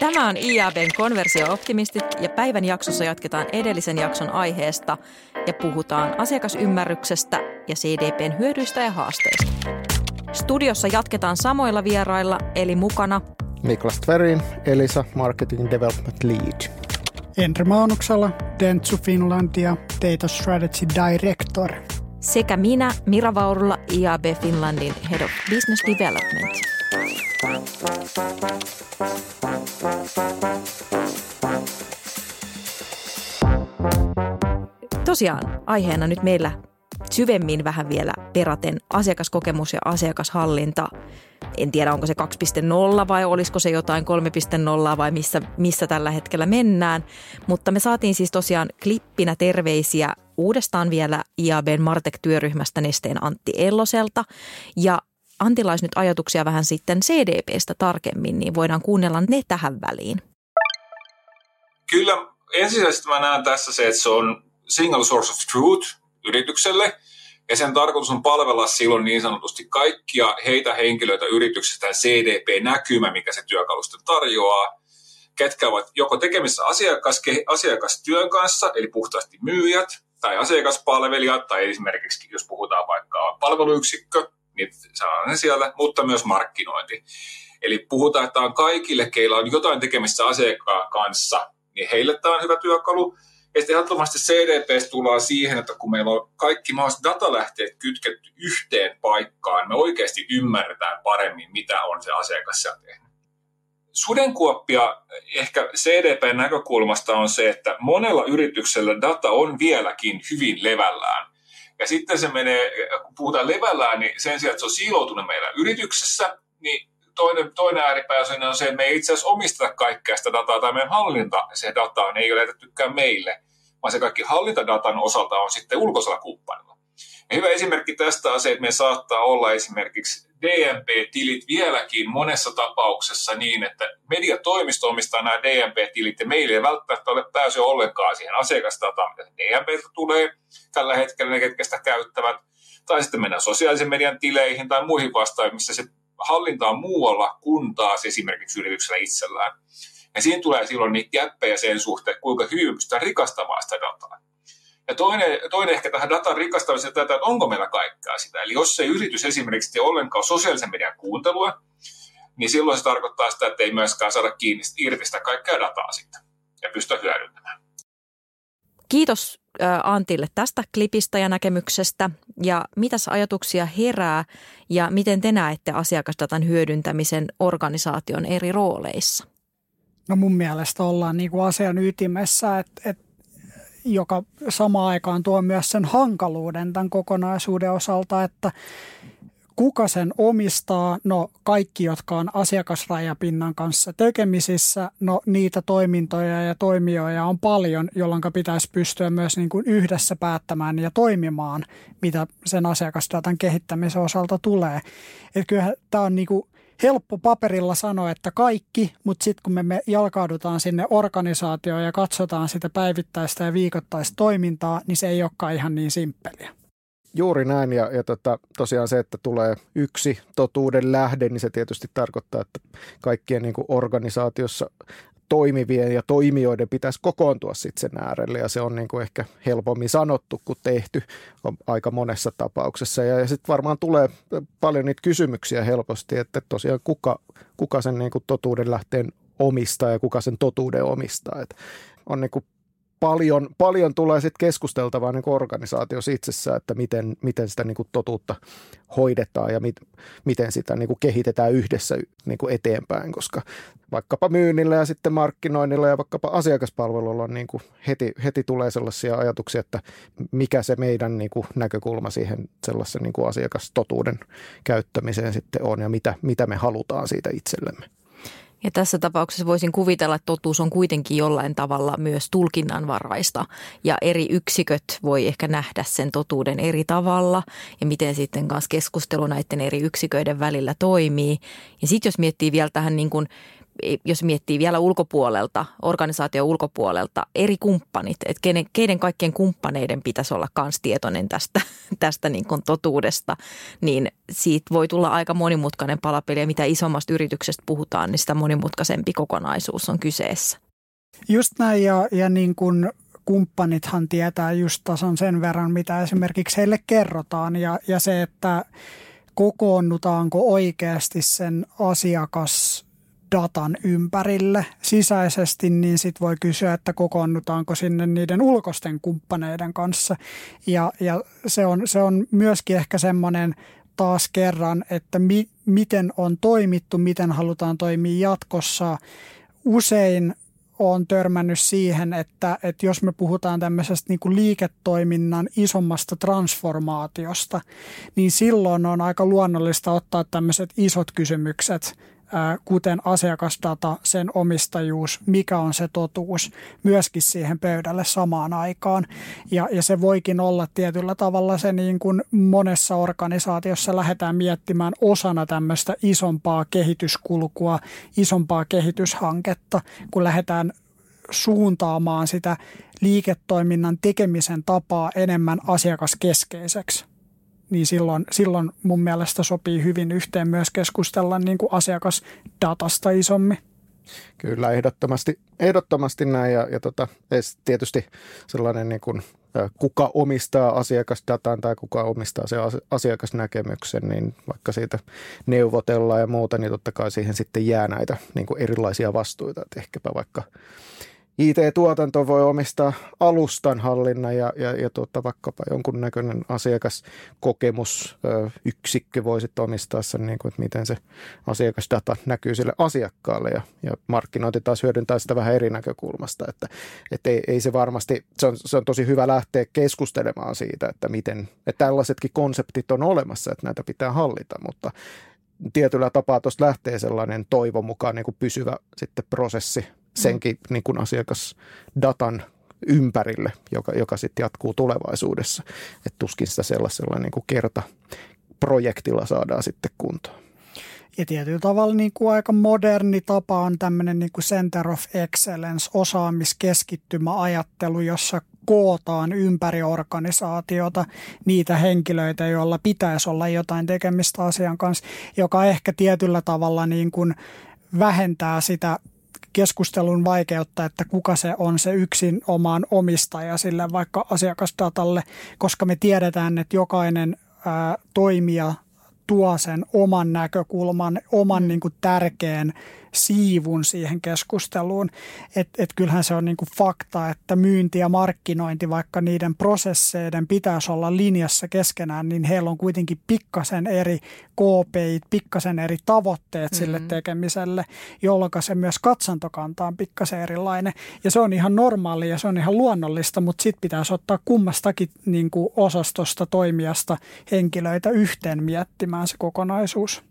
Tämä on IABn konversio-optimistit ja päivän jaksossa jatketaan edellisen jakson aiheesta ja puhutaan asiakasymmärryksestä ja CDPn hyödyistä ja haasteista. Studiossa jatketaan samoilla vierailla, eli mukana Niklas Tverin, Elisa, Marketing Development Lead. Endre Maunuksella, Dentsu Finlandia, Data Strategy Director. sekä minä, Mira Vaurulla, IAB Finlandin Head of Business Development. Tosiaan aiheena nyt meillä syvemmin vähän vielä peraten asiakaskokemus ja asiakashallinta. En tiedä, onko se 2.0 vai olisiko se jotain 3.0 vai missä, missä tällä hetkellä mennään. Mutta me saatiin siis tosiaan klippinä terveisiä uudestaan vielä IABn Martek-työryhmästä Nesteen Antti Elloselta. Ja Antilla nyt ajatuksia vähän sitten CDPstä tarkemmin, niin voidaan kuunnella ne tähän väliin. Kyllä ensisijaisesti mä näen tässä se, että se on single source of truth yritykselle, ja sen tarkoitus on palvella silloin niin sanotusti kaikkia heitä henkilöitä yrityksestä CDP-näkymä, mikä se työkalusto tarjoaa, ketkä ovat joko tekemissä asiakas, asiakastyön kanssa, eli puhtaasti myyjät, tai asiakaspalvelijat, tai esimerkiksi jos puhutaan vaikka palveluyksikkö, niin ne siellä, mutta myös markkinointi. Eli puhutaan, että on kaikille, keillä on jotain tekemistä asiakkaan kanssa, niin heille tämä on hyvä työkalu. Ja sitten ehdottomasti CDPstä tullaan siihen, että kun meillä on kaikki mahdolliset datalähteet kytketty yhteen paikkaan, me oikeasti ymmärretään paremmin, mitä on se asiakas siellä tehnyt. Sudenkuoppia ehkä CDPn näkökulmasta on se, että monella yrityksellä data on vieläkin hyvin levällään. Ja sitten se menee, kun puhutaan levällään, niin sen sijaan, että se on siiloutunut meillä yrityksessä, niin toinen, toinen ääripää on se, että me ei itse asiassa omisteta kaikkea sitä dataa, tai meidän hallinta, se data ei ole jätettykään meille, vaan se kaikki hallintadatan osalta on sitten ulkoisella kumppanilla. Ja hyvä esimerkki tästä on se, että me saattaa olla esimerkiksi DMP-tilit vieläkin monessa tapauksessa niin, että mediatoimisto omistaa nämä DMP-tilit ja meillä ei välttämättä ole pääsy ollenkaan siihen asiakasdataan, mitä DMP tulee tällä hetkellä, ne ketkä sitä käyttävät. Tai sitten mennään sosiaalisen median tileihin tai muihin vastaaviin, missä se hallinta on muualla kuin taas esimerkiksi yrityksellä itsellään. Ja siinä tulee silloin niitä jäppejä sen suhteen, kuinka hyvin pystytään rikastamaan sitä dataa. Ja toinen, toinen ehkä tähän datan rikastamiseen tätä, että onko meillä kaikkea sitä. Eli jos se yritys esimerkiksi tee ollenkaan sosiaalisen median kuuntelua, niin silloin se tarkoittaa sitä, että ei myöskään saada kiinni irti sitä kaikkea dataa sitten ja pystyä hyödyntämään. Kiitos Antille tästä klipistä ja näkemyksestä. Ja mitäs ajatuksia herää ja miten te näette asiakasdatan hyödyntämisen organisaation eri rooleissa? No mun mielestä ollaan niin kuin asian ytimessä, että, että joka samaan aikaan tuo myös sen hankaluuden tämän kokonaisuuden osalta, että kuka sen omistaa? No kaikki, jotka on asiakasrajapinnan kanssa tekemisissä. No niitä toimintoja ja toimijoita on paljon, jolloin pitäisi pystyä myös niin kuin yhdessä päättämään ja toimimaan, mitä sen asiakasdatan kehittämisen osalta tulee. Että kyllähän tämä on niin kuin helppo paperilla sanoa, että kaikki, mutta sitten kun me, me jalkaudutaan sinne organisaatioon ja katsotaan sitä päivittäistä ja viikoittaista toimintaa, niin se ei olekaan ihan niin simppeliä. Juuri näin ja, ja tota, tosiaan se, että tulee yksi totuuden lähde, niin se tietysti tarkoittaa, että kaikkien niin kuin organisaatiossa toimivien ja toimijoiden pitäisi kokoontua sitten sen äärelle ja se on niin kuin ehkä helpommin sanottu kuin tehty on aika monessa tapauksessa ja, ja sitten varmaan tulee paljon niitä kysymyksiä helposti, että tosiaan kuka, kuka sen niin kuin totuuden lähteen omistaa ja kuka sen totuuden omistaa. Et on niin kuin paljon, paljon tulee sitten keskusteltavaa niin organisaatiossa itsessään, että miten, miten sitä niin kuin totuutta hoidetaan ja mit, miten sitä niin kuin kehitetään yhdessä niin kuin eteenpäin, koska vaikkapa myynnillä ja sitten markkinoinnilla ja vaikkapa asiakaspalvelulla on niin kuin heti, heti tulee sellaisia ajatuksia, että mikä se meidän niin kuin näkökulma siihen sellaisen niin kuin asiakastotuuden käyttämiseen sitten on ja mitä, mitä me halutaan siitä itsellemme. Ja tässä tapauksessa voisin kuvitella, että totuus on kuitenkin jollain tavalla myös tulkinnanvaraista ja eri yksiköt voi ehkä nähdä sen totuuden eri tavalla ja miten sitten kanssa keskustelu näiden eri yksiköiden välillä toimii. Ja sitten jos miettii vielä tähän niin kuin jos miettii vielä ulkopuolelta, organisaation ulkopuolelta, eri kumppanit, että keiden, keiden kaikkien kumppaneiden pitäisi olla myös tietoinen tästä, tästä niin kuin totuudesta, niin siitä voi tulla aika monimutkainen palapeli ja mitä isommasta yrityksestä puhutaan, niin sitä monimutkaisempi kokonaisuus on kyseessä. Just näin ja, ja niin kuin kumppanithan tietää just tasan sen verran, mitä esimerkiksi heille kerrotaan ja, ja se, että kokoonnutaanko oikeasti sen asiakas datan ympärille sisäisesti, niin sitten voi kysyä, että kokoonnutaanko sinne niiden ulkoisten kumppaneiden kanssa. Ja, ja se, on, se on myöskin ehkä semmoinen taas kerran, että mi, miten on toimittu, miten halutaan toimia jatkossa. Usein on törmännyt siihen, että, että jos me puhutaan tämmöisestä niin kuin liiketoiminnan isommasta transformaatiosta, niin silloin on aika luonnollista ottaa tämmöiset isot kysymykset kuten asiakasdata, sen omistajuus, mikä on se totuus, myöskin siihen pöydälle samaan aikaan. Ja, ja se voikin olla tietyllä tavalla se niin kuin monessa organisaatiossa lähdetään miettimään osana tämmöistä isompaa kehityskulkua, isompaa kehityshanketta, kun lähdetään suuntaamaan sitä liiketoiminnan tekemisen tapaa enemmän asiakaskeskeiseksi niin silloin, silloin mun mielestä sopii hyvin yhteen myös keskustella niin kuin asiakasdatasta isommin. Kyllä, ehdottomasti, ehdottomasti näin ja, ja tota, tietysti sellainen niin kuin, kuka omistaa asiakasdatan tai kuka omistaa se asiakasnäkemyksen, niin vaikka siitä neuvotellaan ja muuta, niin totta kai siihen sitten jää näitä niin kuin erilaisia vastuita, että ehkäpä vaikka IT-tuotanto voi omistaa alustan hallinnan ja, ja, ja tuota, vaikkapa jonkunnäköinen asiakaskokemusyksikkö voi sitten omistaa sen, niin kuin, että miten se asiakasdata näkyy sille asiakkaalle ja, ja markkinointi taas hyödyntää sitä vähän eri näkökulmasta, että, että ei, ei se varmasti, se on, se on tosi hyvä lähteä keskustelemaan siitä, että miten, että tällaisetkin konseptit on olemassa, että näitä pitää hallita, mutta tietyllä tapaa tuosta lähtee sellainen toivon mukaan niin kuin pysyvä sitten prosessi senkin niin kuin asiakasdatan ympärille, joka, joka sitten jatkuu tulevaisuudessa. Että tuskin sitä sellaisella niin kuin kerta projektilla saadaan sitten kuntoon. Ja tietyllä tavalla niin kuin aika moderni tapa on tämmöinen niin kuin Center of Excellence, osaamiskeskittymä ajattelu, jossa kootaan ympäri organisaatiota niitä henkilöitä, joilla pitäisi olla jotain tekemistä asian kanssa, joka ehkä tietyllä tavalla niin kuin vähentää sitä keskustelun vaikeutta, että kuka se on se yksin omaan omistaja sille vaikka asiakasdatalle, koska me tiedetään, että jokainen ää, toimija tuo sen oman näkökulman, oman mm. niin kuin tärkeän siivun siihen keskusteluun. Että et kyllähän se on niin kuin fakta, että myynti ja markkinointi, vaikka niiden prosesseiden pitäisi olla linjassa keskenään, niin heillä on kuitenkin pikkasen eri KPI, pikkasen eri tavoitteet mm-hmm. sille tekemiselle, jolloin se myös katsantokanta on pikkasen erilainen. Ja se on ihan normaali ja se on ihan luonnollista, mutta sitten pitäisi ottaa kummastakin niin kuin osastosta, toimijasta henkilöitä yhteen miettimään se kokonaisuus.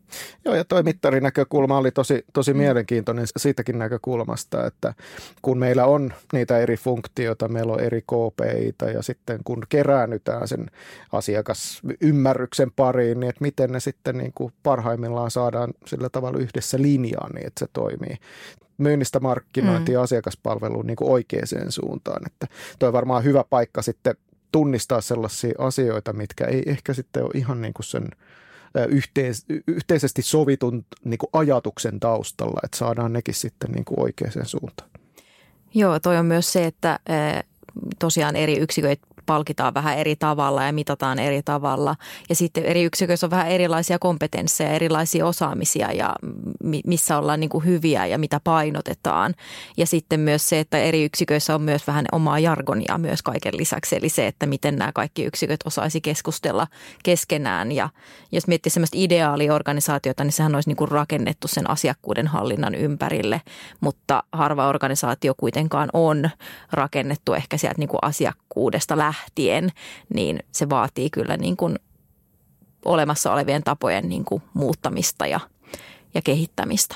Joo, ja toi mittarinäkökulma oli tosi, tosi mm. mielenkiintoinen siitäkin näkökulmasta, että kun meillä on niitä eri funktioita, meillä on eri KPIitä ja sitten kun keräännytään sen asiakasymmärryksen pariin, niin että miten ne sitten niin kuin parhaimmillaan saadaan sillä tavalla yhdessä linjaan niin, että se toimii myynnistä markkinointia mm. asiakaspalveluun niin kuin oikeaan suuntaan. Että toi on varmaan hyvä paikka sitten tunnistaa sellaisia asioita, mitkä ei ehkä sitten ole ihan niin kuin sen – yhteis- yhteisesti sovitun niin kuin ajatuksen taustalla, että saadaan nekin sitten niin kuin oikeaan suuntaan. Joo, toi on myös se, että tosiaan eri yksiköitä palkitaan vähän eri tavalla ja mitataan eri tavalla. Ja sitten eri yksiköissä on vähän erilaisia kompetensseja, erilaisia osaamisia ja missä ollaan niin kuin hyviä ja mitä painotetaan. Ja sitten myös se, että eri yksiköissä on myös vähän omaa jargonia myös kaiken lisäksi. Eli se, että miten nämä kaikki yksiköt osaisi keskustella keskenään. Ja jos miettii sellaista ideaaliorganisaatiota, niin sehän olisi niin kuin rakennettu sen asiakkuuden hallinnan ympärille. Mutta harva organisaatio kuitenkaan on rakennettu ehkä sieltä niin kuin asiakkuudesta lähtien lähtien, niin se vaatii kyllä niin kuin olemassa olevien tapojen niin kuin muuttamista ja, ja kehittämistä.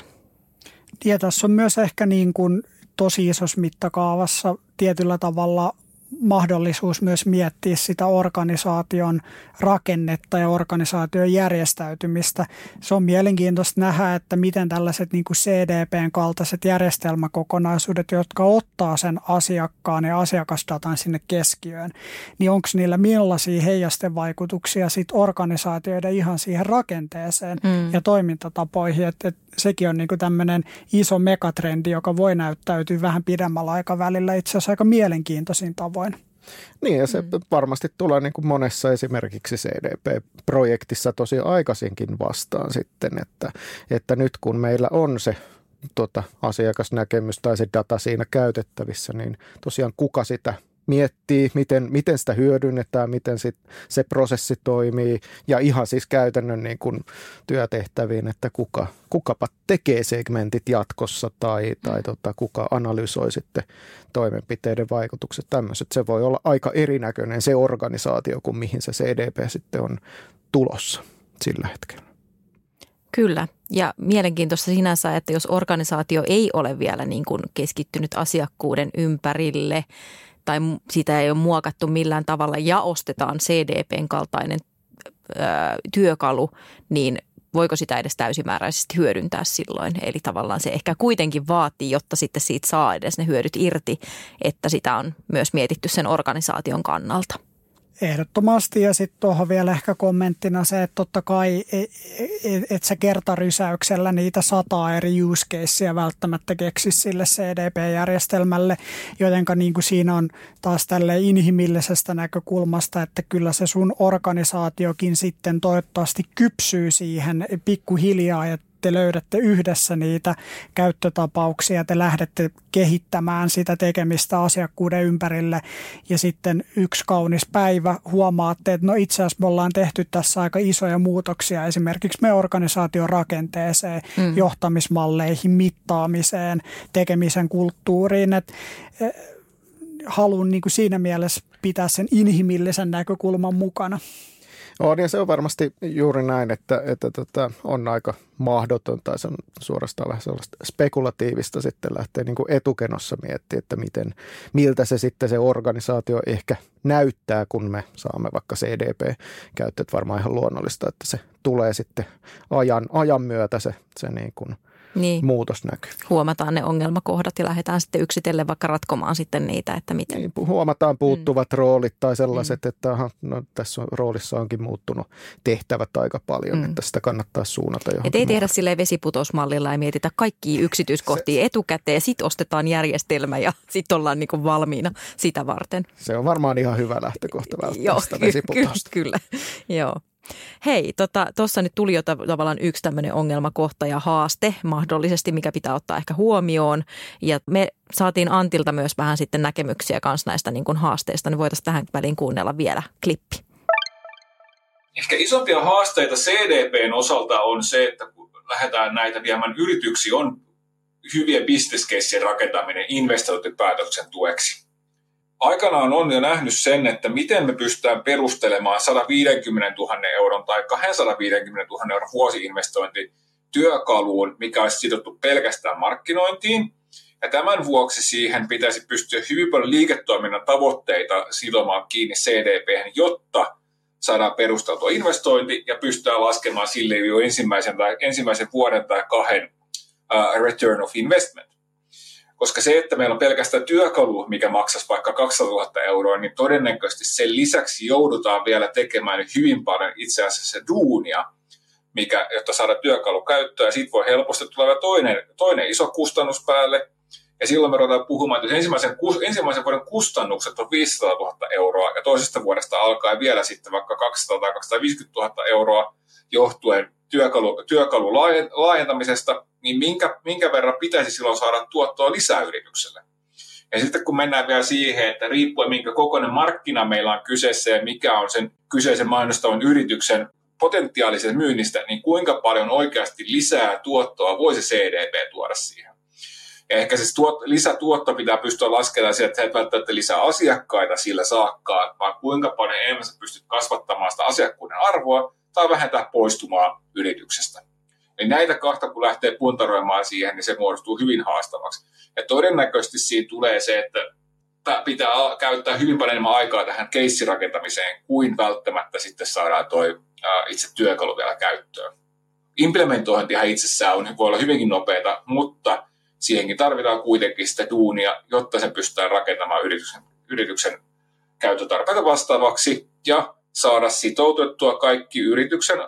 Ja tässä on myös ehkä niin kuin tosi isossa mittakaavassa tietyllä tavalla mahdollisuus myös miettiä sitä organisaation rakennetta ja organisaation järjestäytymistä. Se on mielenkiintoista nähdä, että miten tällaiset niin kuin CDPn kaltaiset järjestelmäkokonaisuudet, jotka ottaa sen asiakkaan ja asiakasdatan sinne keskiöön, niin onko niillä millaisia heijastevaikutuksia sit organisaatioiden ihan siihen rakenteeseen mm. ja toimintatapoihin. Että et sekin on niin kuin tämmöinen iso megatrendi, joka voi näyttäytyä vähän pidemmällä aikavälillä itse asiassa aika mielenkiintoisin tavoin. Niin ja se mm. varmasti tulee niin kuin monessa esimerkiksi CDP-projektissa tosi aikaisinkin vastaan sitten, että, että nyt kun meillä on se tuota, asiakasnäkemys tai se data siinä käytettävissä, niin tosiaan kuka sitä miettii, miten, miten sitä hyödynnetään, miten sit se prosessi toimii ja ihan siis käytännön niin kuin työtehtäviin, että kuka, kukapa tekee segmentit jatkossa tai, tai tota, kuka analysoi sitten toimenpiteiden vaikutukset. Tämmöiset, se voi olla aika erinäköinen se organisaatio kuin mihin se CDP sitten on tulossa sillä hetkellä. Kyllä, ja mielenkiintoista sinänsä, että jos organisaatio ei ole vielä niin kuin keskittynyt asiakkuuden ympärille – tai sitä ei ole muokattu millään tavalla ja ostetaan CDPn kaltainen ö, työkalu, niin voiko sitä edes täysimääräisesti hyödyntää silloin. Eli tavallaan se ehkä kuitenkin vaatii, jotta sitten siitä saa edes ne hyödyt irti, että sitä on myös mietitty sen organisaation kannalta. Ehdottomasti. Ja sitten tuohon vielä ehkä kommenttina se, että totta kai et, e, et sä kertarysäyksellä niitä sataa eri use casea välttämättä keksi sille CDP-järjestelmälle, jotenka niin kuin siinä on taas tälle inhimillisestä näkökulmasta, että kyllä se sun organisaatiokin sitten toivottavasti kypsyy siihen pikkuhiljaa ja te löydätte yhdessä niitä käyttötapauksia, te lähdette kehittämään sitä tekemistä asiakkuuden ympärille ja sitten yksi kaunis päivä huomaatte, että no itse asiassa me ollaan tehty tässä aika isoja muutoksia esimerkiksi me organisaation rakenteeseen, mm. johtamismalleihin, mittaamiseen, tekemisen kulttuuriin, että eh, haluan niin kuin siinä mielessä pitää sen inhimillisen näkökulman mukana. On ja se on varmasti juuri näin, että, että tota, on aika mahdoton tai se on suorastaan vähän sellaista spekulatiivista sitten lähteä niin kuin etukenossa miettimään, että miten, miltä se sitten se organisaatio ehkä näyttää, kun me saamme vaikka CDP-käyttöt varmaan ihan luonnollista, että se tulee sitten ajan, ajan myötä se, se niin kuin – niin. muutos näkyy. Huomataan ne ongelmakohdat ja lähdetään sitten yksitellen vaikka ratkomaan sitten niitä, että miten. Niin, huomataan puuttuvat mm. roolit tai sellaiset, mm. että aha, no, tässä roolissa onkin muuttunut tehtävät aika paljon, mm. että sitä kannattaa suunnata johonkin. Et ei tehdä sille vesiputosmallilla ja mietitä kaikki yksityiskohtia se, etukäteen, sitten ostetaan järjestelmä ja sitten ollaan niinku valmiina sitä varten. Se on varmaan ihan hyvä lähtökohta välttää sitä vesiputosta. Kyllä, kyllä. Joo. Hei, tuossa tota, nyt tuli jo tavallaan yksi tämmöinen ongelmakohta ja haaste mahdollisesti, mikä pitää ottaa ehkä huomioon. Ja me saatiin Antilta myös vähän sitten näkemyksiä kanssa näistä niin kuin haasteista, niin voitaisiin tähän väliin kuunnella vielä klippi. Ehkä isompia haasteita CDPn osalta on se, että kun lähdetään näitä viemään yrityksiä, on hyvien bisneskeissien rakentaminen investointipäätöksen tueksi aikanaan on jo nähnyt sen, että miten me pystytään perustelemaan 150 000 euron tai 250 000 euron vuosiinvestointi työkaluun, mikä olisi sidottu pelkästään markkinointiin. Ja tämän vuoksi siihen pitäisi pystyä hyvin paljon liiketoiminnan tavoitteita sidomaan kiinni CDP, jotta saadaan perusteltua investointi ja pystytään laskemaan sille jo ensimmäisen, tai, ensimmäisen vuoden tai kahden uh, return of investment. Koska se, että meillä on pelkästään työkalu, mikä maksaisi vaikka 200 000 euroa, niin todennäköisesti sen lisäksi joudutaan vielä tekemään hyvin paljon itse asiassa duunia, mikä, jotta saada työkalu käyttöön. Ja siitä voi helposti tulla toinen, toinen iso kustannus päälle. Ja silloin me ruvetaan puhumaan, että ensimmäisen, ensimmäisen vuoden kustannukset on 500 000 euroa ja toisesta vuodesta alkaa vielä sitten vaikka 200 tai 250 000 euroa johtuen työkalu, työkalu laajentamisesta, niin minkä, minkä verran pitäisi silloin saada tuottoa lisää yritykselle? Ja sitten kun mennään vielä siihen, että riippuen minkä kokoinen markkina meillä on kyseessä ja mikä on sen kyseisen mainostavan yrityksen potentiaalisen myynnistä, niin kuinka paljon oikeasti lisää tuottoa voisi CDP tuoda siihen. Ja ehkä se tuot, lisätuotto pitää pystyä laskemaan sieltä, että et välttämättä lisää asiakkaita sillä saakkaan, vaan kuinka paljon enemmän sä pystyt kasvattamaan sitä asiakkuuden arvoa tai vähentää poistumaa yrityksestä. Niin näitä kahta kun lähtee puntaroimaan siihen, niin se muodostuu hyvin haastavaksi. Ja todennäköisesti siinä tulee se, että pitää käyttää hyvin paljon enemmän aikaa tähän keissirakentamiseen kuin välttämättä sitten saadaan toi itse työkalu vielä käyttöön. Implementointihan itsessään on, voi olla hyvinkin nopeata, mutta siihenkin tarvitaan kuitenkin sitä duunia, jotta se pystytään rakentamaan yrityksen, yrityksen käyttötarpeita vastaavaksi ja saada sitoutettua kaikki yrityksen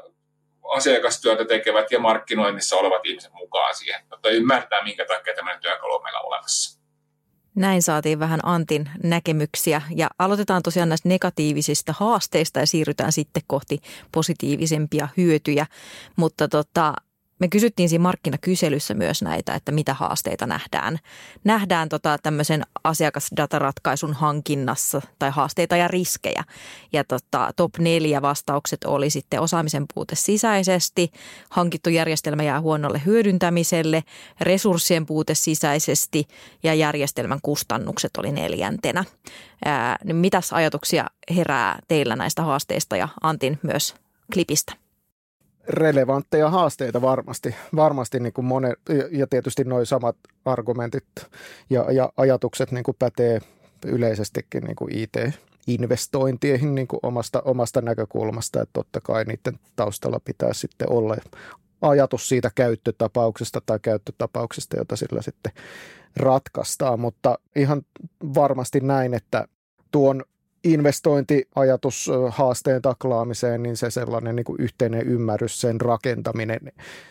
asiakastyötä tekevät ja markkinoinnissa olevat ihmiset mukaan siihen, jotta ymmärtää, minkä takia tämmöinen työkalu on meillä olemassa. Näin saatiin vähän Antin näkemyksiä ja aloitetaan tosiaan näistä negatiivisista haasteista ja siirrytään sitten kohti positiivisempia hyötyjä. Mutta tota, me kysyttiin siinä markkinakyselyssä myös näitä, että mitä haasteita nähdään. Nähdään tota tämmöisen asiakasdataratkaisun hankinnassa tai haasteita ja riskejä. Ja tota, top neljä vastaukset oli sitten osaamisen puute sisäisesti, hankittu järjestelmä jää huonolle hyödyntämiselle, resurssien puute sisäisesti ja järjestelmän kustannukset oli neljäntenä. Ää, niin mitäs ajatuksia herää teillä näistä haasteista ja Antin myös klipistä? Relevantteja haasteita varmasti, varmasti niin kuin monen, ja tietysti nuo samat argumentit ja, ja ajatukset niin kuin pätee yleisestikin niin kuin IT-investointeihin niin kuin omasta, omasta näkökulmasta, että totta kai niiden taustalla pitää sitten olla ajatus siitä käyttötapauksesta tai käyttötapauksesta, jota sillä sitten ratkaistaan, mutta ihan varmasti näin, että tuon investointiajatus haasteen taklaamiseen, niin se sellainen niin kuin yhteinen ymmärrys, sen rakentaminen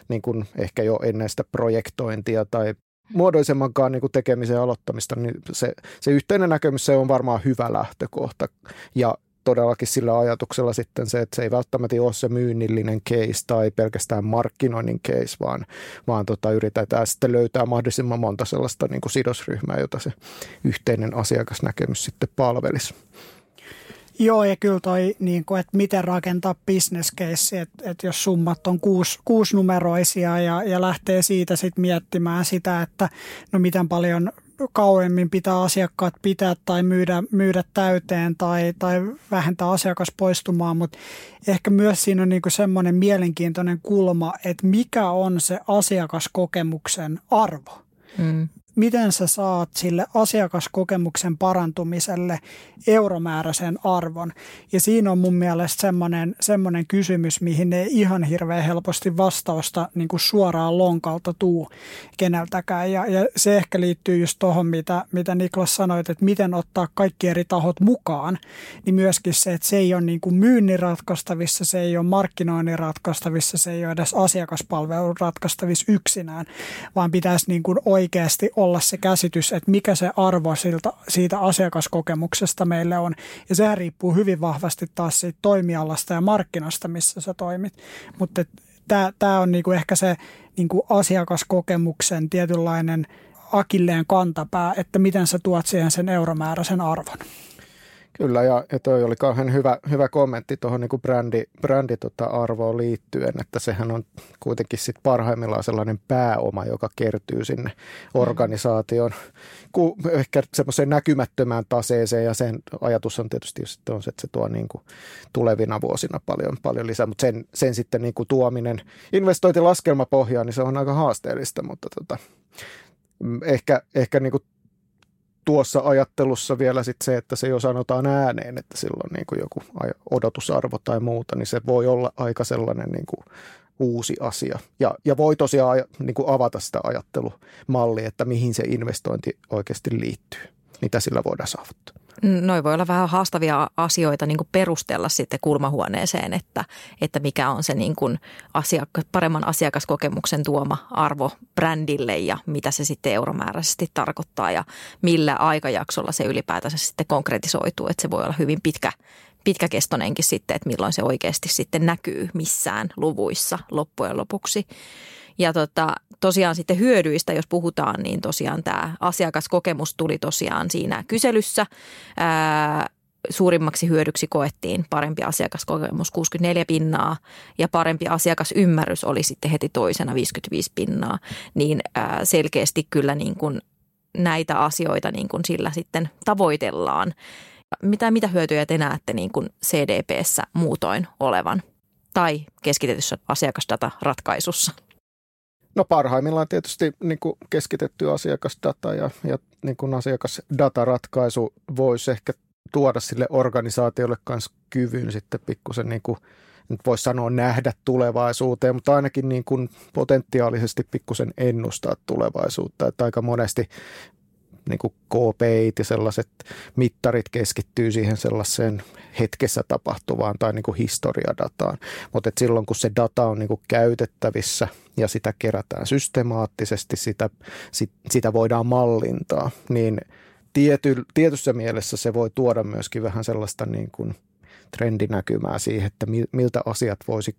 niin kuin ehkä jo ennen sitä projektointia tai muodoisemmankaan niin kuin tekemisen aloittamista, niin se, se yhteinen näkemys se on varmaan hyvä lähtökohta. Ja todellakin sillä ajatuksella sitten se, että se ei välttämättä ole se myynnillinen case tai pelkästään markkinoinnin case, vaan, vaan tota, yritetään sitten löytää mahdollisimman monta sellaista niin kuin sidosryhmää, jota se yhteinen asiakasnäkemys sitten palvelisi. Joo, ja kyllä toi, niin kuin, että miten rakentaa case, että, että jos summat on kuusi, kuusinumeroisia ja, ja lähtee siitä sitten miettimään sitä, että no miten paljon kauemmin pitää asiakkaat pitää tai myydä, myydä täyteen tai, tai vähentää asiakas poistumaan, mutta ehkä myös siinä on niin semmoinen mielenkiintoinen kulma, että mikä on se asiakaskokemuksen arvo. Mm miten sä saat sille asiakaskokemuksen parantumiselle euromääräisen arvon. Ja siinä on mun mielestä semmoinen, semmoinen kysymys, mihin ei ihan hirveän helposti vastausta niin kuin suoraan lonkalta tuu keneltäkään. Ja, ja se ehkä liittyy just tuohon, mitä, mitä Niklas sanoit, että miten ottaa kaikki eri tahot mukaan. Niin myöskin se, että se ei ole niin kuin myynnin ratkaistavissa, se ei ole markkinoinnin ratkaistavissa, se ei ole edes asiakaspalvelun ratkaistavissa yksinään, vaan pitäisi niin kuin oikeasti olla se käsitys, että mikä se arvo siltä, siitä asiakaskokemuksesta meille on. Ja sehän riippuu hyvin vahvasti taas siitä toimialasta ja markkinasta, missä sä toimit. Mutta tämä on niinku ehkä se niinku asiakaskokemuksen tietynlainen akilleen kantapää, että miten sä tuot siihen sen euromääräisen arvon. Kyllä, ja, ja toi oli kauhean hyvä, hyvä kommentti tuohon niin brändi, brändi tota arvoon liittyen, että sehän on kuitenkin sit parhaimmillaan sellainen pääoma, joka kertyy sinne organisaation ku, ehkä semmoiseen näkymättömään taseeseen, ja sen ajatus on tietysti sitten on se, että se tuo niin kuin tulevina vuosina paljon, paljon lisää, mutta sen, sen sitten niin kuin tuominen investointilaskelmapohjaan, niin se on aika haasteellista, mutta tota, ehkä, ehkä niin kuin tuossa ajattelussa vielä sit se, että se jo sanotaan ääneen, että silloin niin kuin joku odotusarvo tai muuta, niin se voi olla aika sellainen niin kuin uusi asia. Ja, ja voi tosiaan niin kuin avata sitä ajattelumallia, että mihin se investointi oikeasti liittyy, mitä sillä voidaan saavuttaa. Noin voi olla vähän haastavia asioita niin kuin perustella sitten kulmahuoneeseen, että, että mikä on se niin kuin asiakka, paremman asiakaskokemuksen tuoma arvo brändille ja mitä se sitten euromääräisesti tarkoittaa ja millä aikajaksolla se ylipäätänsä sitten konkretisoituu. Että se voi olla hyvin pitkä, pitkäkestoinenkin sitten, että milloin se oikeasti sitten näkyy missään luvuissa loppujen lopuksi. Ja tota, tosiaan sitten hyödyistä, jos puhutaan, niin tosiaan tämä asiakaskokemus tuli tosiaan siinä kyselyssä. Ää, suurimmaksi hyödyksi koettiin parempi asiakaskokemus 64 pinnaa ja parempi asiakasymmärrys oli sitten heti toisena 55 pinnaa, niin ää, selkeästi kyllä niin kuin näitä asioita niin kuin sillä sitten tavoitellaan. Mitä, mitä hyötyjä te näette niin kuin CDPssä muutoin olevan tai keskitetyssä asiakasdataratkaisussa? No parhaimmillaan tietysti niin kuin keskitetty asiakasdata ja, ja niin kuin asiakasdataratkaisu voisi ehkä tuoda sille organisaatiolle kanssa kyvyn sitten pikkusen niin kuin, nyt voisi sanoa nähdä tulevaisuuteen, mutta ainakin niin kuin potentiaalisesti pikkusen ennustaa tulevaisuutta. Että aika monesti niin kuin KPI ja sellaiset mittarit keskittyy siihen sellaiseen hetkessä tapahtuvaan tai niin kuin historiadataan. Mutta silloin kun se data on niin kuin käytettävissä ja sitä kerätään systemaattisesti, sitä, sit, sitä voidaan mallintaa, niin tiety, tietyssä mielessä se voi tuoda myöskin vähän sellaista niin kuin trendinäkymää siihen, että miltä asiat voisi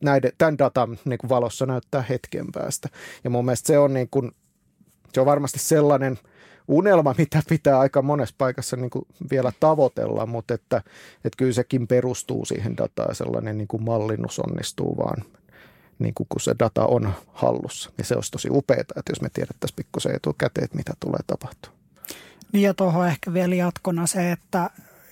näiden, tämän datan niin kuin valossa näyttää hetken päästä. Ja mun mielestä se on, niin kuin, se on varmasti sellainen – unelma, mitä pitää aika monessa paikassa niin kuin vielä tavoitella, mutta että, että kyllä sekin perustuu siihen dataan ja sellainen niin kuin mallinnus onnistuu vaan niin kuin kun se data on hallussa. Ja se olisi tosi upeaa, että jos me tiedettäisiin pikkusen etukäteen, että mitä tulee tapahtumaan. Niin ja tuohon ehkä vielä jatkona se, että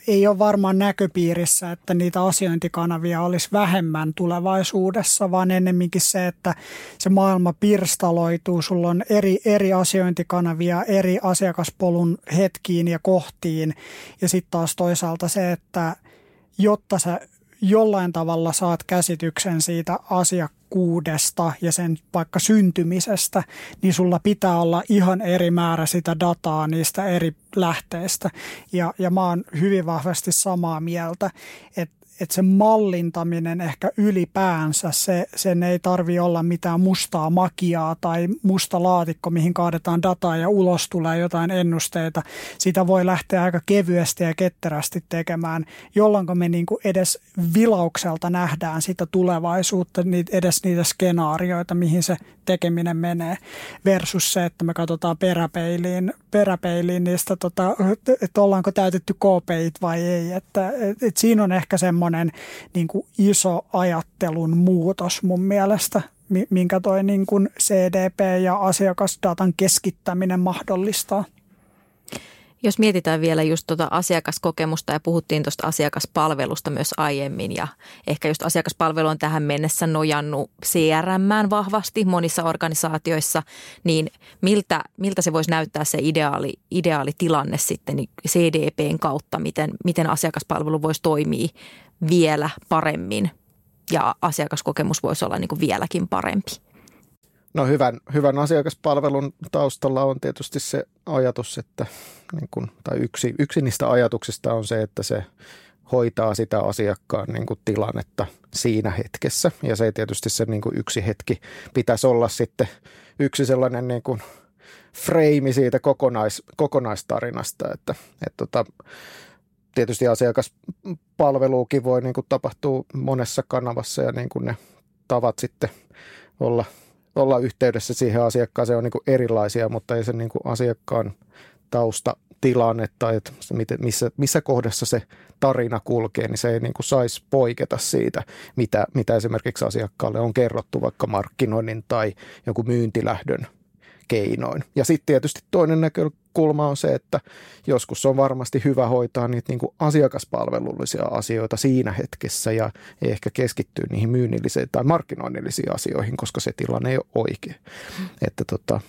ei ole varmaan näköpiirissä, että niitä asiointikanavia olisi vähemmän tulevaisuudessa, vaan ennemminkin se, että se maailma pirstaloituu. Sulla on eri, eri asiointikanavia eri asiakaspolun hetkiin ja kohtiin. Ja sitten taas toisaalta se, että jotta sä jollain tavalla saat käsityksen siitä asiakkuudesta ja sen vaikka syntymisestä, niin sulla pitää olla ihan eri määrä sitä dataa niistä eri lähteistä. Ja, ja mä oon hyvin vahvasti samaa mieltä, että että se mallintaminen ehkä ylipäänsä, se, sen ei tarvi olla mitään mustaa makiaa tai musta laatikko, mihin kaadetaan dataa ja ulos tulee jotain ennusteita. Sitä voi lähteä aika kevyesti ja ketterästi tekemään, jolloin me niinku edes vilaukselta nähdään sitä tulevaisuutta, edes niitä skenaarioita, mihin se tekeminen menee, versus se, että me katsotaan peräpeiliin, peräpeiliin niistä, tota, että ollaanko täytetty KPIt vai ei. Että, et, et siinä on ehkä semmoinen niin kuin iso ajattelun muutos mun mielestä, minkä toi niin kuin CDP ja asiakasdatan keskittäminen mahdollistaa. Jos mietitään vielä just tuota asiakaskokemusta ja puhuttiin tuosta asiakaspalvelusta myös aiemmin ja ehkä just asiakaspalvelu on tähän mennessä nojannut CRM vahvasti monissa organisaatioissa, niin miltä, miltä se voisi näyttää se ideaali, ideaali tilanne sitten niin CDPn kautta, miten, miten asiakaspalvelu voisi toimia vielä paremmin ja asiakaskokemus voisi olla niin kuin vieläkin parempi? No hyvän, hyvän asiakaspalvelun taustalla on tietysti se ajatus, että niin kun, tai yksi, yksi niistä ajatuksista on se, että se hoitaa sitä asiakkaan niin kuin tilannetta siinä hetkessä. Ja se tietysti se niin kuin yksi hetki pitäisi olla sitten yksi sellainen niin kuin freimi siitä kokonais, kokonaistarinasta, että, että tota, tietysti asiakaspalveluukin voi niin kuin tapahtua monessa kanavassa ja niin kuin ne tavat sitten olla olla yhteydessä siihen asiakkaaseen on niin kuin erilaisia, mutta ei se niin kuin asiakkaan tausta tilanne tai että missä, missä kohdassa se tarina kulkee, niin se ei niin saisi poiketa siitä, mitä, mitä esimerkiksi asiakkaalle on kerrottu vaikka markkinoinnin tai joku myyntilähdön keinoin. Ja sitten tietysti toinen näkökulma on se, että joskus on varmasti hyvä hoitaa niitä niin kuin asiakaspalvelullisia asioita siinä hetkessä ja ei ehkä keskittyä niihin myynnillisiin tai markkinoinnillisiin asioihin, koska se tilanne ei ole oikein. Että tota,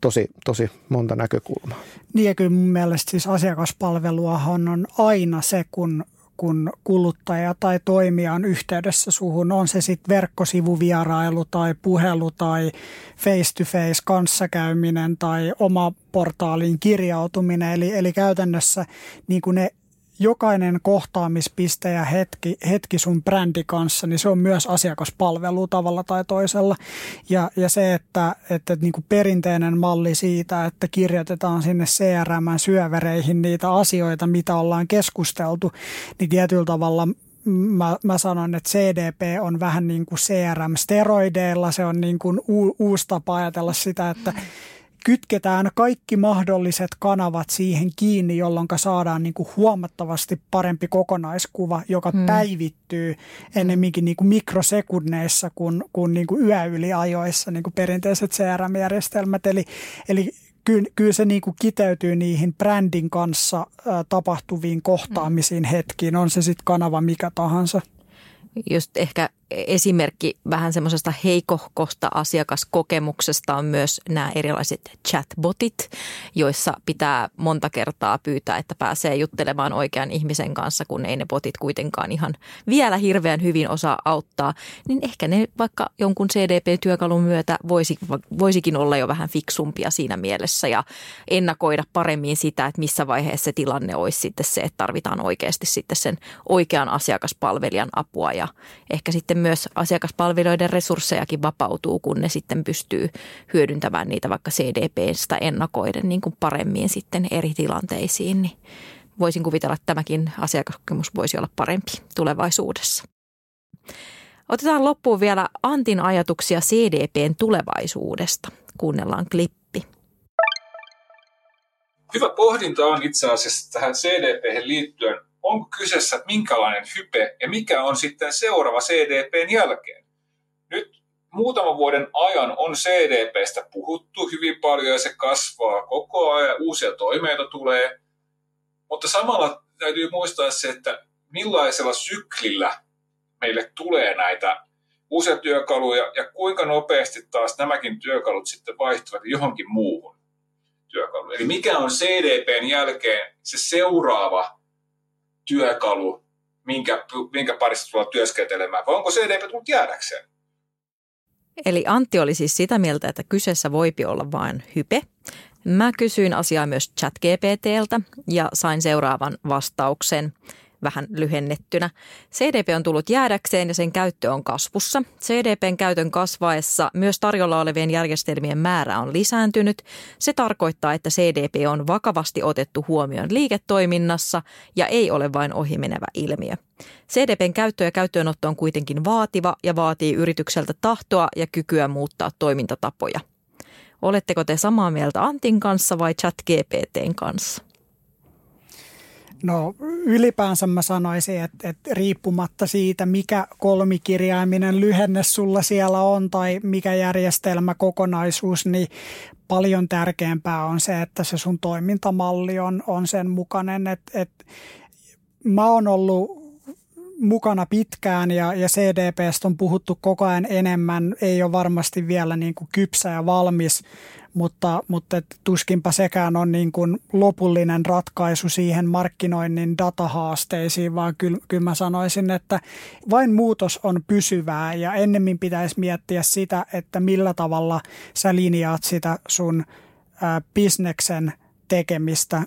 tosi, tosi monta näkökulmaa. Niin ja kyllä mun mielestä siis asiakaspalveluahan on aina se, kun kun kuluttaja tai toimija on yhteydessä suhun, on se sitten verkkosivuvierailu tai puhelu tai face-to-face kanssakäyminen tai oma portaaliin kirjautuminen. Eli, eli käytännössä niin kuin ne jokainen kohtaamispiste ja hetki, hetki sun brändi kanssa, niin se on myös asiakaspalvelu tavalla tai toisella. Ja, ja se, että, että niin kuin perinteinen malli siitä, että kirjoitetaan sinne CRM-syövereihin niitä asioita, mitä ollaan keskusteltu, niin tietyllä tavalla mä, mä sanon, että CDP on vähän niin kuin CRM-steroideilla. Se on niin kuin u, uusi tapa ajatella sitä, että kytketään kaikki mahdolliset kanavat siihen kiinni, jolloin saadaan niin kuin huomattavasti parempi kokonaiskuva, joka hmm. päivittyy ennemminkin niin kuin mikrosekunneissa kuin, kuin, niin kuin yöyliajoissa, niin kuin perinteiset CRM-järjestelmät. Eli, eli kyllä, kyllä se niin kuin kiteytyy niihin brändin kanssa tapahtuviin kohtaamisiin hetkiin, on se sitten kanava mikä tahansa. Just ehkä esimerkki vähän semmoisesta heikohkosta asiakaskokemuksesta on myös nämä erilaiset chatbotit, joissa pitää monta kertaa pyytää, että pääsee juttelemaan oikean ihmisen kanssa, kun ei ne botit kuitenkaan ihan vielä hirveän hyvin osaa auttaa. Niin ehkä ne vaikka jonkun CDP-työkalun myötä voisi, voisikin olla jo vähän fiksumpia siinä mielessä ja ennakoida paremmin sitä, että missä vaiheessa se tilanne olisi sitten se, että tarvitaan oikeasti sitten sen oikean asiakaspalvelijan apua ja ehkä sitten myös asiakaspalveluiden resurssejakin vapautuu, kun ne sitten pystyy hyödyntämään niitä vaikka CDPstä ennakoiden niin kuin paremmin sitten eri tilanteisiin. Niin voisin kuvitella, että tämäkin asiakaskokemus voisi olla parempi tulevaisuudessa. Otetaan loppuun vielä Antin ajatuksia CDPn tulevaisuudesta. Kuunnellaan klippi. Hyvä pohdinta on itse asiassa tähän CDP liittyen onko kyseessä minkälainen hype ja mikä on sitten seuraava CDPn jälkeen. Nyt muutaman vuoden ajan on CDPstä puhuttu hyvin paljon ja se kasvaa koko ajan, uusia toimijoita tulee, mutta samalla täytyy muistaa se, että millaisella syklillä meille tulee näitä uusia työkaluja ja kuinka nopeasti taas nämäkin työkalut sitten vaihtuvat johonkin muuhun työkaluun. Eli mikä on CDPn jälkeen se seuraava työkalu, minkä, minkä parissa tullaan työskentelemään, vai onko CDP tullut jäädäkseen? Eli Antti oli siis sitä mieltä, että kyseessä voipi olla vain hype. Mä kysyin asiaa myös ChatGPTltä ja sain seuraavan vastauksen vähän lyhennettynä. CDP on tullut jäädäkseen ja sen käyttö on kasvussa. CDPn käytön kasvaessa myös tarjolla olevien järjestelmien määrä on lisääntynyt. Se tarkoittaa, että CDP on vakavasti otettu huomioon liiketoiminnassa ja ei ole vain ohimenevä ilmiö. CDPn käyttö ja käyttöönotto on kuitenkin vaativa ja vaatii yritykseltä tahtoa ja kykyä muuttaa toimintatapoja. Oletteko te samaa mieltä Antin kanssa vai ChatGPTn kanssa? No ylipäänsä mä sanoisin, että, että riippumatta siitä, mikä kolmikirjaiminen lyhenne sulla siellä on tai mikä järjestelmä kokonaisuus, niin paljon tärkeämpää on se, että se sun toimintamalli on, on sen mukainen. Että, että mä oon ollut mukana pitkään ja, ja CDPstä on puhuttu koko ajan enemmän. Ei ole varmasti vielä niin kuin kypsä ja valmis, mutta, mutta tuskinpa sekään on niin kuin lopullinen ratkaisu siihen markkinoinnin datahaasteisiin, vaan kyllä, kyllä mä sanoisin, että vain muutos on pysyvää ja ennemmin pitäisi miettiä sitä, että millä tavalla sä linjaat sitä sun ä, bisneksen tekemistä,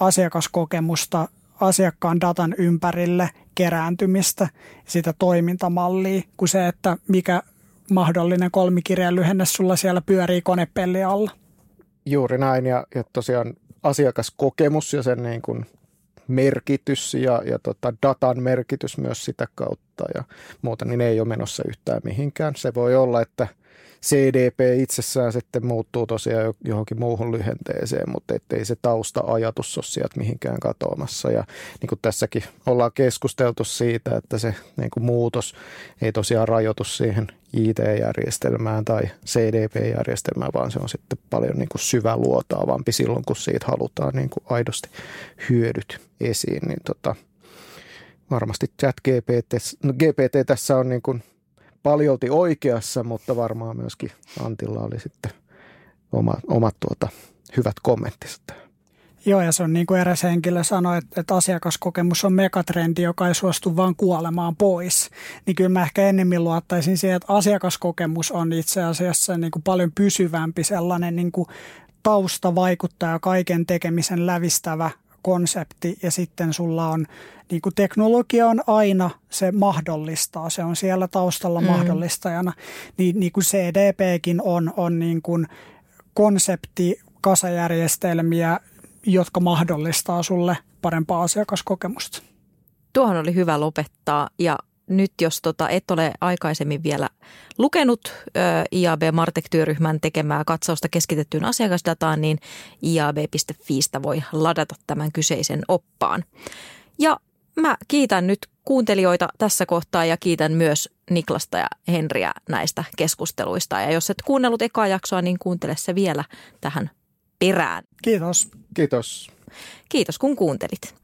asiakaskokemusta, asiakkaan datan ympärille kerääntymistä, sitä toimintamallia, kuin se, että mikä mahdollinen kolmikirjan lyhenne sulla siellä pyörii konepelli alla. Juuri näin ja, ja tosiaan asiakaskokemus ja sen niin kuin merkitys ja, ja tota datan merkitys myös sitä kautta ja muuta, niin ei ole menossa yhtään mihinkään. Se voi olla, että – CDP itsessään sitten muuttuu tosiaan johonkin muuhun lyhenteeseen, mutta ettei se tausta-ajatus ole sieltä mihinkään katoamassa. Ja niin kuin tässäkin ollaan keskusteltu siitä, että se niin kuin muutos ei tosiaan rajoitu siihen IT-järjestelmään tai CDP-järjestelmään, vaan se on sitten paljon niin syväluotaavampi silloin, kun siitä halutaan niin kuin aidosti hyödyt esiin. Niin tota, varmasti chat GPT, no GPT tässä on niin kuin paljolti oikeassa, mutta varmaan myöskin Antilla oli sitten oma, omat tuota, hyvät kommenttinsa Joo, ja se on niin kuin eräs henkilö sanoi, että, että asiakaskokemus on megatrendi, joka ei suostu vaan kuolemaan pois. Niin kyllä mä ehkä enemmän luottaisin siihen, että asiakaskokemus on itse asiassa niin kuin paljon pysyvämpi sellainen niin kuin taustavaikuttaja, kaiken tekemisen lävistävä konsepti ja sitten sulla on, niin kuin teknologia on aina, se mahdollistaa, se on siellä taustalla mm. mahdollistajana, niin, niin kuin CDPkin on, on niin kuin konsepti, kasajärjestelmiä, jotka mahdollistaa sulle parempaa asiakaskokemusta. Tuohon oli hyvä lopettaa ja nyt jos tota et ole aikaisemmin vielä lukenut ö, IAB Martek-työryhmän tekemää katsausta keskitettyyn asiakasdataan, niin iab.fiistä voi ladata tämän kyseisen oppaan. Ja mä kiitän nyt kuuntelijoita tässä kohtaa ja kiitän myös Niklasta ja Henriä näistä keskusteluista. Ja jos et kuunnellut ekaa jaksoa, niin kuuntele se vielä tähän perään. Kiitos. Kiitos. Kiitos kun kuuntelit.